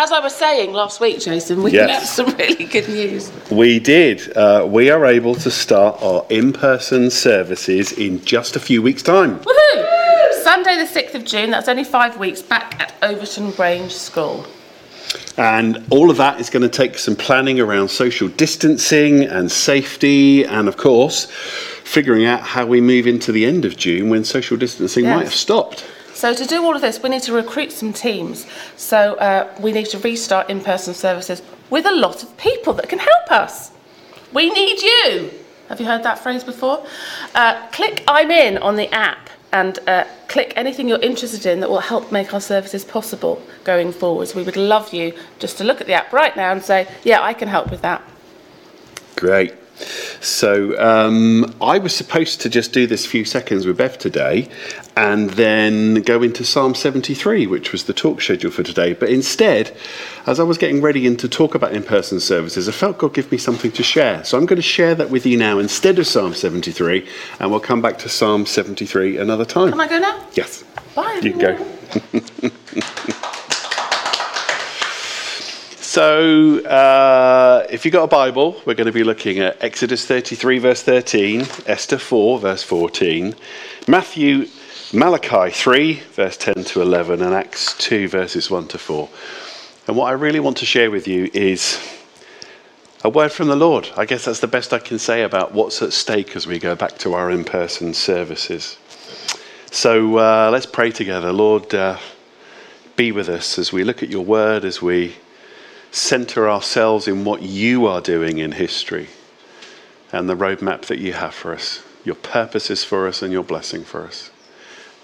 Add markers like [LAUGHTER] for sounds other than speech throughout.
as I was saying last week, Jason, we Yes. had some really good news. We did. Uh, we are able to start our in person services in just a few weeks' time. Woohoo! Sunday, the 6th of June, that's only five weeks, back at Overton Grange School. And all of that is going to take some planning around social distancing and safety, and of course, figuring out how we move into the end of June when social distancing Yes. might have stopped. So, to do all of this, we need to recruit some teams. So, uh, we need to restart in person services with a lot of people that can help us. We need you. Have you heard that phrase before? Uh, click I'm in on the app and uh, click anything you're interested in that will help make our services possible going forwards. We would love you just to look at the app right now and say, Yeah, I can help with that. Great. So um, I was supposed to just do this few seconds with Bev today and then go into Psalm 73, which was the talk schedule for today. But instead, as I was getting ready in to talk about in person services, I felt God give me something to share. So I'm going to share that with you now instead of Psalm 73, and we'll come back to Psalm 73 another time. Can I go now? Yes, Bye. you can go. [LAUGHS] So, uh, if you've got a Bible, we're going to be looking at Exodus 33, verse 13, Esther 4, verse 14, Matthew, Malachi 3, verse 10 to 11, and Acts 2, verses 1 to 4. And what I really want to share with you is a word from the Lord. I guess that's the best I can say about what's at stake as we go back to our in person services. So, uh, let's pray together. Lord, uh, be with us as we look at your word, as we center ourselves in what you are doing in history and the roadmap that you have for us, your purposes for us, and your blessing for us.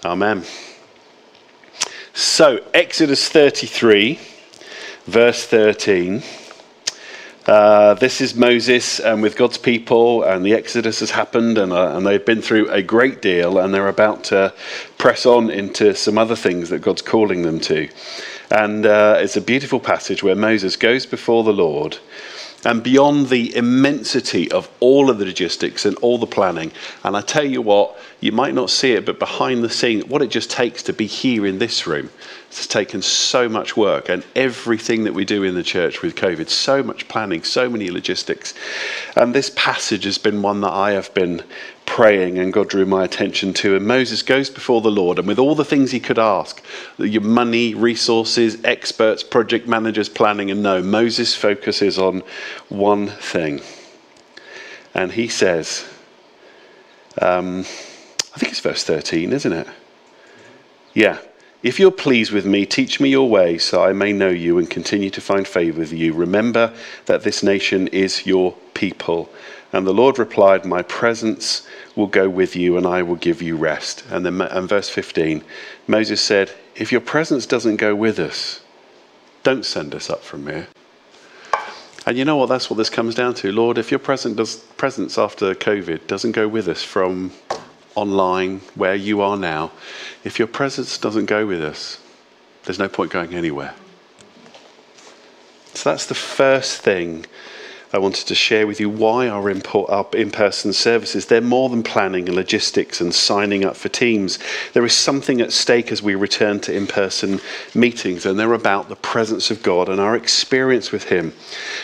Amen. So, Exodus 33, verse 13. Uh, this is Moses and with God's people, and the Exodus has happened, and, uh, and they've been through a great deal, and they're about to press on into some other things that God's calling them to. And uh, it's a beautiful passage where Moses goes before the Lord, and beyond the immensity of all of the logistics and all the planning, and I tell you what, you might not see it, but behind the scene, what it just takes to be here in this room, it's taken so much work, and everything that we do in the church with COVID, so much planning, so many logistics. And this passage has been one that I have been praying and God drew my attention to. And Moses goes before the Lord, and with all the things he could ask your money, resources, experts, project managers, planning, and no, Moses focuses on one thing. And he says, um, I think it's verse 13, isn't it? Yeah. If you're pleased with me, teach me your way so I may know you and continue to find favor with you. Remember that this nation is your people. And the Lord replied, My presence will go with you and I will give you rest. And then and verse 15, Moses said, If your presence doesn't go with us, don't send us up from here. And you know what? That's what this comes down to. Lord, if your present does, presence after COVID doesn't go with us from online, where you are now, if your presence doesn't go with us, there's no point going anywhere. So that's the first thing I wanted to share with you why our in person services, they're more than planning and logistics and signing up for teams. There is something at stake as we return to in person meetings, and they're about the presence of God and our experience with Him.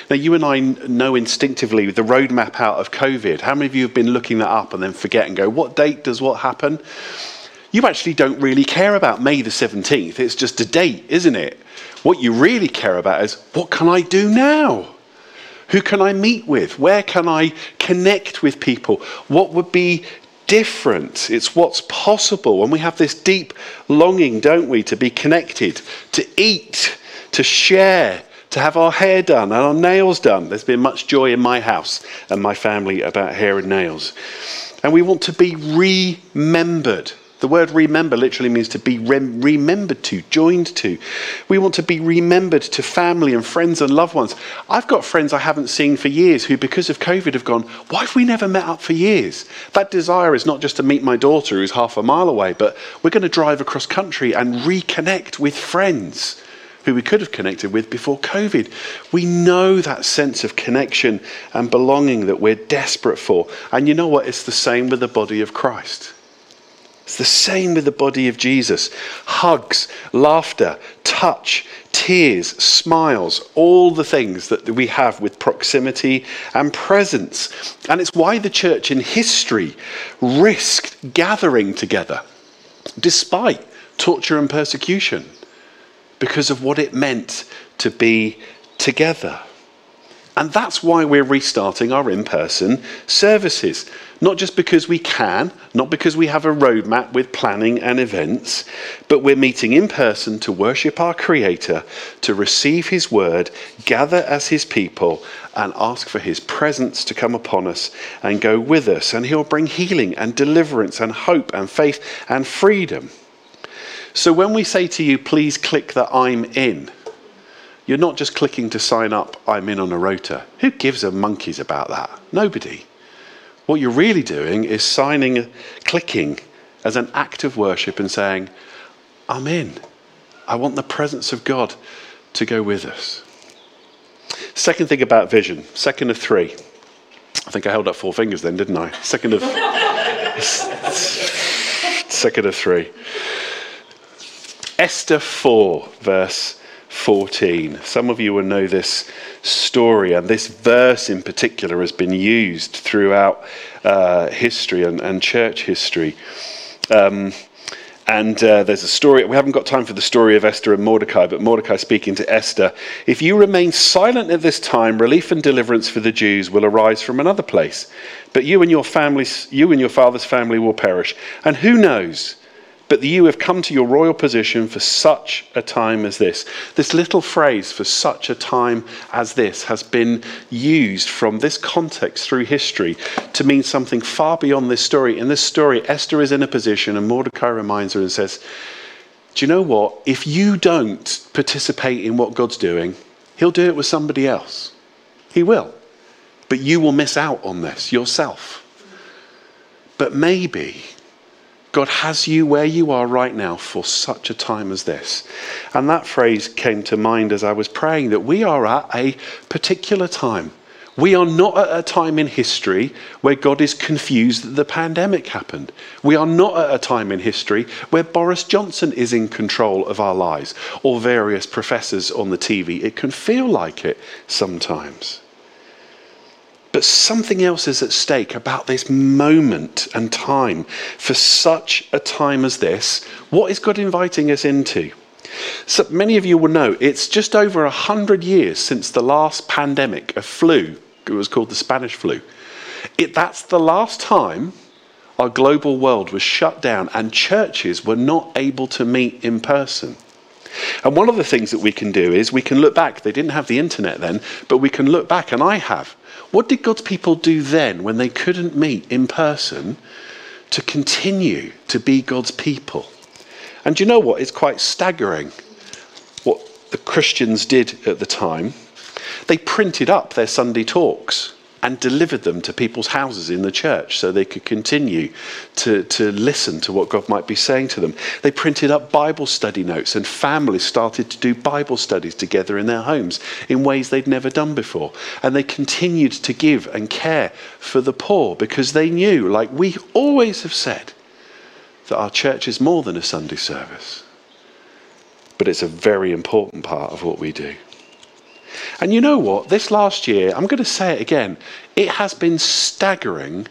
Now, you and I know instinctively the roadmap out of COVID. How many of you have been looking that up and then forget and go, what date does what happen? You actually don't really care about May the 17th. It's just a date, isn't it? What you really care about is what can I do now? Who can I meet with? Where can I connect with people? What would be different? It's what's possible. And we have this deep longing, don't we, to be connected, to eat, to share, to have our hair done and our nails done. There's been much joy in my house and my family about hair and nails. And we want to be remembered. The word remember literally means to be rem- remembered to, joined to. We want to be remembered to family and friends and loved ones. I've got friends I haven't seen for years who, because of COVID, have gone, Why have we never met up for years? That desire is not just to meet my daughter who's half a mile away, but we're going to drive across country and reconnect with friends who we could have connected with before COVID. We know that sense of connection and belonging that we're desperate for. And you know what? It's the same with the body of Christ. It's the same with the body of Jesus. Hugs, laughter, touch, tears, smiles, all the things that we have with proximity and presence. And it's why the church in history risked gathering together despite torture and persecution because of what it meant to be together. And that's why we're restarting our in person services. Not just because we can, not because we have a roadmap with planning and events, but we're meeting in person to worship our Creator, to receive His word, gather as His people, and ask for His presence to come upon us and go with us. And He'll bring healing and deliverance and hope and faith and freedom. So when we say to you, please click the I'm in, you're not just clicking to sign up, I'm in on a rota. Who gives a monkeys about that? Nobody. What you're really doing is signing, clicking as an act of worship and saying, I'm in. I want the presence of God to go with us. Second thing about vision, second of three. I think I held up four fingers then, didn't I? Second of [LAUGHS] second of three. Esther 4, verse 14. Some of you will know this story, and this verse in particular has been used throughout uh, history and, and, church history. Um, and uh, there's a story, we haven't got time for the story of Esther and Mordecai, but Mordecai speaking to Esther If you remain silent at this time, relief and deliverance for the Jews will arise from another place. But you and your families, you and your father's family will perish. And who knows? But you have come to your royal position for such a time as this. This little phrase, for such a time as this, has been used from this context through history to mean something far beyond this story. In this story, Esther is in a position, and Mordecai reminds her and says, Do you know what? If you don't participate in what God's doing, He'll do it with somebody else. He will. But you will miss out on this yourself. But maybe God has you where you are right now for such a time as this. And that phrase came to mind as I was praying that we are at a particular time. We are not at a time in history where God is confused that the pandemic happened. We are not at a time in history where Boris Johnson is in control of our lives or various professors on the TV. It can feel like it sometimes. But something else is at stake about this moment and time. For such a time as this, what is God inviting us into? So many of you will know it's just over a hundred years since the last pandemic, a flu. It was called the Spanish flu. It, that's the last time our global world was shut down and churches were not able to meet in person. And one of the things that we can do is we can look back. They didn't have the internet then, but we can look back, and I have. What did God's people do then when they couldn't meet in person to continue to be God's people? And you know what? It's quite staggering what the Christians did at the time. They printed up their Sunday talks and delivered them to people's houses in the church so they could continue to, to listen to what God might be saying to them. They printed up Bible study notes, and families started to do Bible studies together in their homes in ways they'd never done before. And they continued to give and care for the poor because they knew, like we always have said, that our church is more than a Sunday service. But it's a very important part of what we do. And you know what? This last year, I'm going to say it again, it has been staggering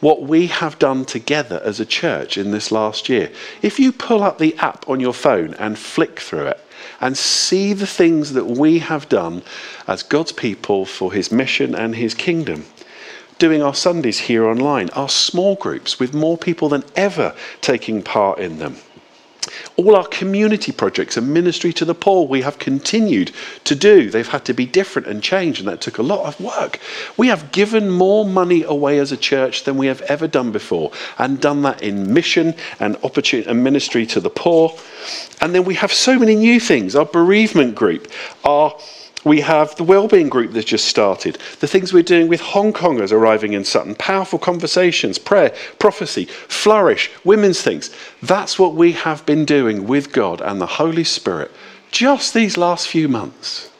what we have done together as a church in this last year. If you pull up the app on your phone and flick through it and see the things that we have done as God's people for his mission and his kingdom, doing our Sundays here online, our small groups with more people than ever taking part in them all our community projects and ministry to the poor we have continued to do. They've had to be different and change, and that took a lot of work. We have given more money away as a church than we have ever done before, and done that in mission and opportunity and ministry to the poor. And then we have so many new things our bereavement group, our we have the wellbeing group that's just started, the things we're doing with Hong Kongers arriving in Sutton, powerful conversations, prayer, prophecy, flourish, women's things. That's what we have been doing with God and the Holy Spirit just these last few months.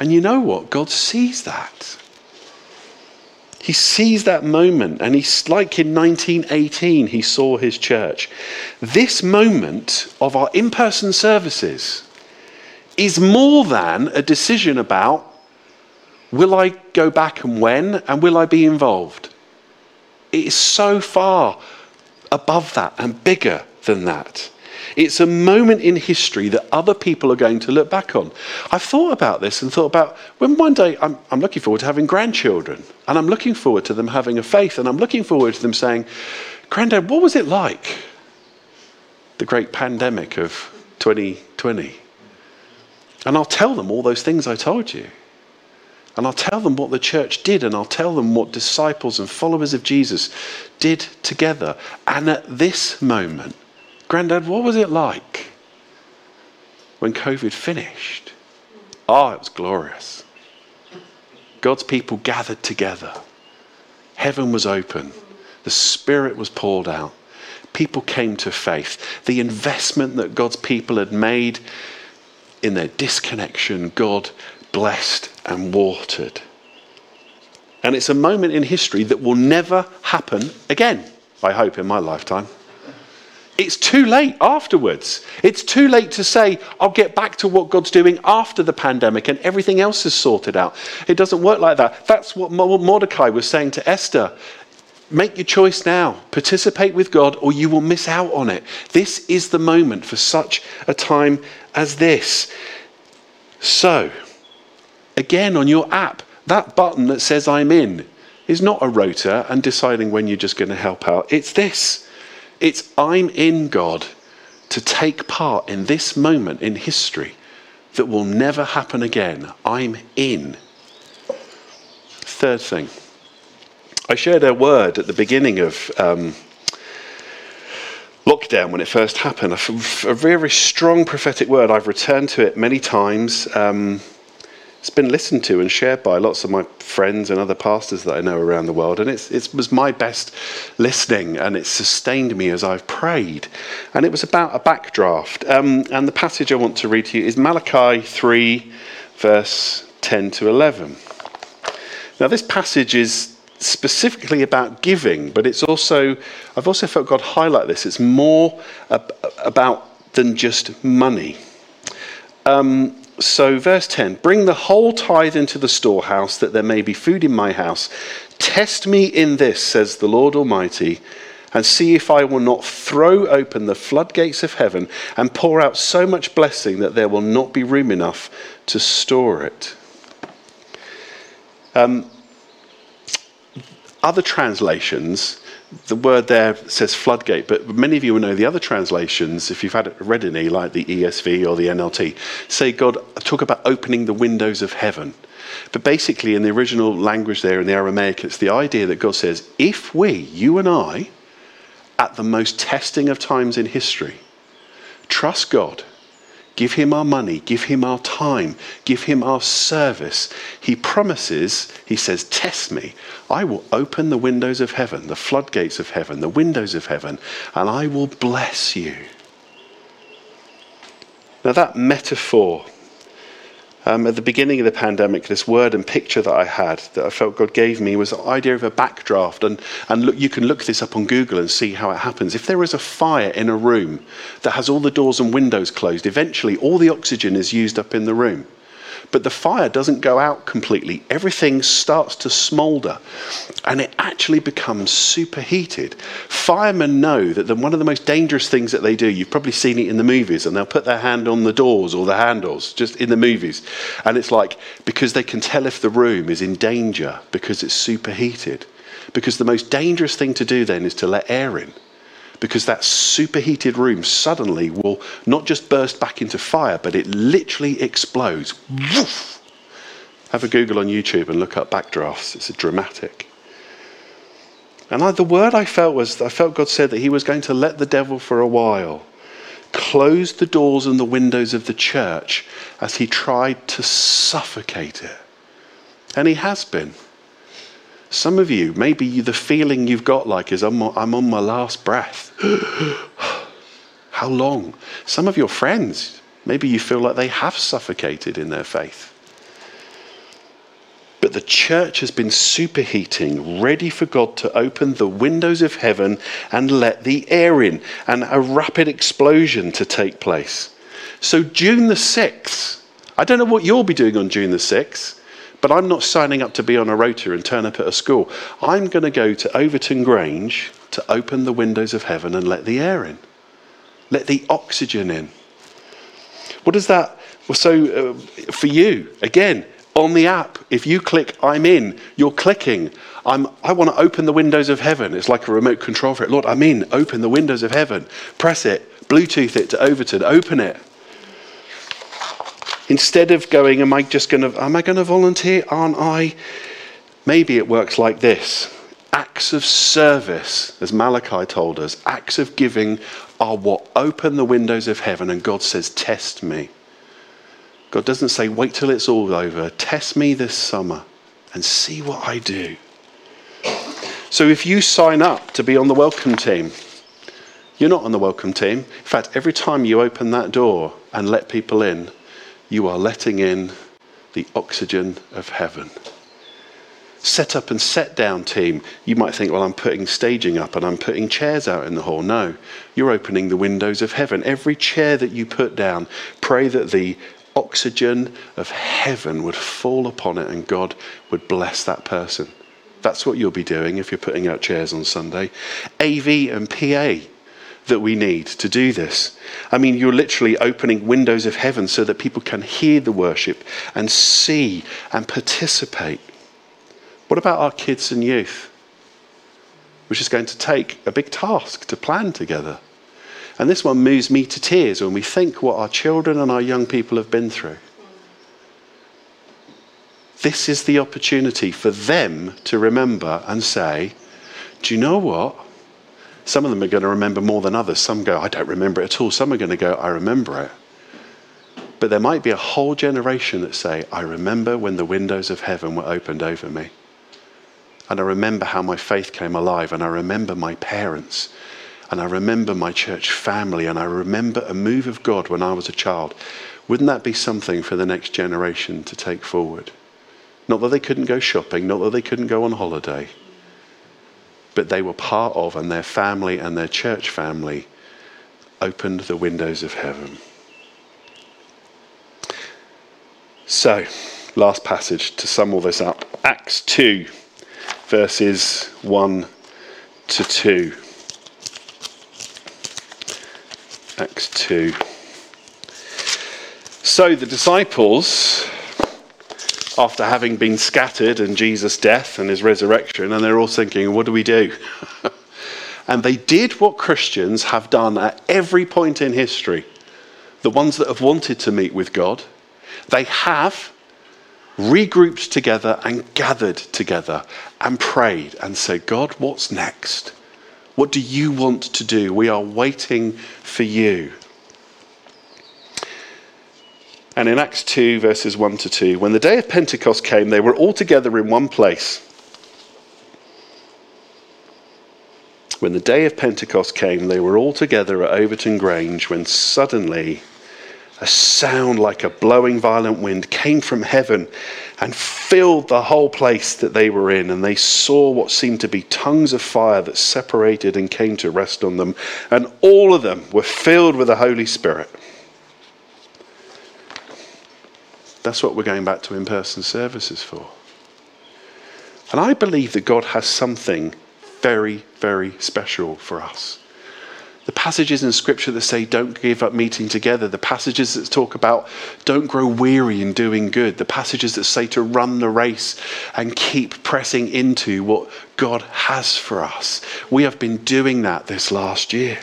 And you know what? God sees that. He sees that moment, and he's like in 1918, he saw his church. This moment of our in person services is more than a decision about will I go back and when, and will I be involved? It is so far above that and bigger than that. It's a moment in history that other people are going to look back on. I've thought about this and thought about when one day I'm, I'm, looking forward to having grandchildren, and I'm looking forward to them having a faith, and I'm looking forward to them saying, Granddad, what was it like? The great pandemic of 2020. And I'll tell them all those things I told you. And I'll tell them what the church did, and I'll tell them what disciples and followers of Jesus did together. And at this moment, Grandad, what was it like when COVID finished? Oh, it was glorious. God's people gathered together. Heaven was open. The Spirit was poured out. People came to faith. The investment that God's people had made in their disconnection, God blessed and watered. And it's a moment in history that will never happen again, I hope, in my lifetime. It's too late afterwards. It's too late to say, I'll get back to what God's doing after the pandemic and everything else is sorted out. It doesn't work like that. That's what Mordecai was saying to Esther. Make your choice now. Participate with God, or you will miss out on it. This is the moment for such a time as this. So, Again, on your app, that button that says I'm in is not a rota and deciding when you're just going to help out. It's this it's I'm in God to take part in this moment in history that will never happen again. I'm in. Third thing, I shared a word at the beginning of um, lockdown when it first happened, a, very strong prophetic word. I've returned to it many times. Um, it's been listened to and shared by lots of my friends and other pastors that I know around the world. And it was my best listening and it sustained me as I've prayed. And it was about a backdraft. Um, and the passage I want to read to you is Malachi 3, verse 10 to 11. Now, this passage is specifically about giving, but it's also, I've also felt God highlight this. It's more ab- about than just money. Um, so, verse 10 Bring the whole tithe into the storehouse, that there may be food in my house. Test me in this, says the Lord Almighty, and see if I will not throw open the floodgates of heaven and pour out so much blessing that there will not be room enough to store it. Um, other translations the word there says floodgate, but many of you will know the other translations, if you've had it read any, like the ESV or the NLT, say God, talk about opening the windows of heaven. But basically, in the original language there, in the Aramaic, it's the idea that God says, if we, you and I, at the most testing of times in history, trust God Give him our money, give him our time, give him our service. He promises, he says, Test me. I will open the windows of heaven, the floodgates of heaven, the windows of heaven, and I will bless you. Now, that metaphor um, at the beginning of the pandemic, this word and picture that I had that I felt God gave me was the idea of a backdraft. And, and look, you can look this up on Google and see how it happens. If there is a fire in a room that has all the doors and windows closed, eventually all the oxygen is used up in the room but the fire doesn't go out completely. Everything starts to smolder and it actually becomes superheated. Firemen know that the, one of the most dangerous things that they do, you've probably seen it in the movies, and they'll put their hand on the doors or the handles just in the movies. And it's like because they can tell if the room is in danger because it's superheated. Because the most dangerous thing to do then is to let air in because that superheated room suddenly will not just burst back into fire, but it literally explodes. Woof! Have a Google on YouTube and look up backdrafts. It's dramatic. And I, the word I felt was, I felt God said that He was going to let the devil for a while close the doors and the windows of the church as he tried to suffocate it. And He has been. Some of you, maybe the feeling you've got like is, I'm, I'm on my last breath. [GASPS] How long? Some of your friends, maybe you feel like they have suffocated in their faith. But the church has been superheating, ready for God to open the windows of heaven and let the air in, and a rapid explosion to take place. So, June the 6th, I don't know what you'll be doing on June the 6th, but I'm not signing up to be on a rota and turn up at a school. I'm going to go to Overton Grange to open the windows of heaven and let the air in, let the oxygen in. What does that? Well, so uh, for you, again, on the app, if you click I'm in, you're clicking. I'm, I want to open the windows of heaven. It's like a remote control for it. Lord, I'm in. Open the windows of heaven. Press it. Bluetooth it to Overton. Open it. Instead of going, am I just going to, am I going to volunteer? Aren't I? Maybe it works like this. Acts of service, as Malachi told us, acts of giving are what open the windows of heaven, and God says, Test me. God doesn't say, Wait till it's all over. Test me this summer and see what I do. So if you sign up to be on the welcome team, you're not on the welcome team. In fact, every time you open that door and let people in, you are letting in the oxygen of heaven. Set up and set down team. You might think, well, I'm putting staging up and I'm putting chairs out in the hall. No, you're opening the windows of heaven. Every chair that you put down, pray that the oxygen of heaven would fall upon it and God would bless that person. That's what you'll be doing if you're putting out chairs on Sunday. AV and PA that we need to do this. I mean, you're literally opening windows of heaven so that people can hear the worship and see and participate. What about our kids and youth? Which is going to take a big task to plan together. And this one moves me to tears when we think what our children and our young people have been through. This is the opportunity for them to remember and say, Do you know what? Some of them are going to remember more than others. Some go, I don't remember it at all. Some are going to go, I remember it. But there might be a whole generation that say, I remember when the windows of heaven were opened over me. And I remember how my faith came alive. And I remember my parents. And I remember my church family. And I remember a move of God when I was a child. Wouldn't that be something for the next generation to take forward? Not that they couldn't go shopping, not that they couldn't go on holiday but they were part of, and their family and their church family opened the windows of heaven. So, last passage to sum all this up Acts 2, verses 1 to 2. Acts 2. So the disciples after having been scattered and Jesus' death and his resurrection, and they're all thinking, what do we do? [LAUGHS] and they did what Christians have done at every point in history. The ones that have wanted to meet with God, they have regrouped together and gathered together and prayed and said, God, what's next? What do you want to do? We are waiting for you. And in Acts 2, verses 1 to 2, when the day of Pentecost came, they were all together in one place. When the day of Pentecost came, they were all together at Overton Grange when suddenly a sound like a blowing violent wind came from heaven and filled the whole place that they were in. And they saw what seemed to be tongues of fire that separated and came to rest on them. And all of them were filled with the Holy Spirit That's what we're going back to in person services for. And I believe that God has something very, very special for us. The passages in Scripture that say, don't give up meeting together, the passages that talk about, don't grow weary in doing good, the passages that say to run the race and keep pressing into what God has for us. We have been doing that this last year.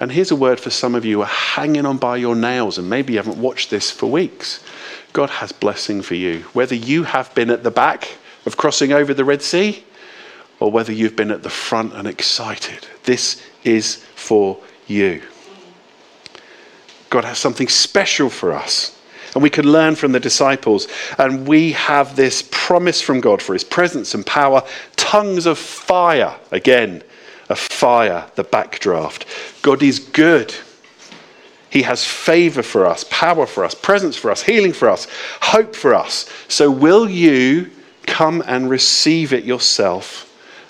And here's a word for some of you who are hanging on by your nails and maybe you haven't watched this for weeks. God has blessing for you. Whether you have been at the back of crossing over the Red Sea or whether you've been at the front and excited, this is for you. God has something special for us. And we can learn from the disciples. And we have this promise from God for his presence and power, tongues of fire. Again, a fire, the backdraft. God is good. He has favor for us, power for us, presence for us, healing for us, hope for us. So, will you come and receive it yourself?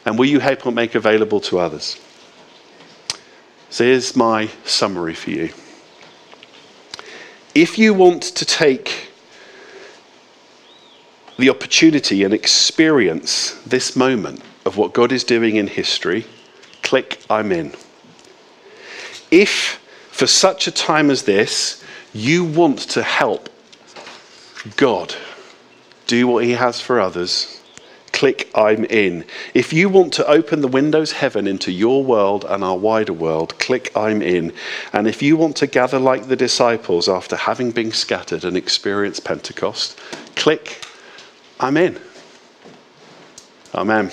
And will you help make available to others? So, here's my summary for you. If you want to take the opportunity and experience this moment of what God is doing in history, click I'm in. If for such a time as this, you want to help God do what He has for others, click I'm in. If you want to open the windows heaven into your world and our wider world, click I'm in. And if you want to gather like the disciples after having been scattered and experience Pentecost, click I'm in. Amen.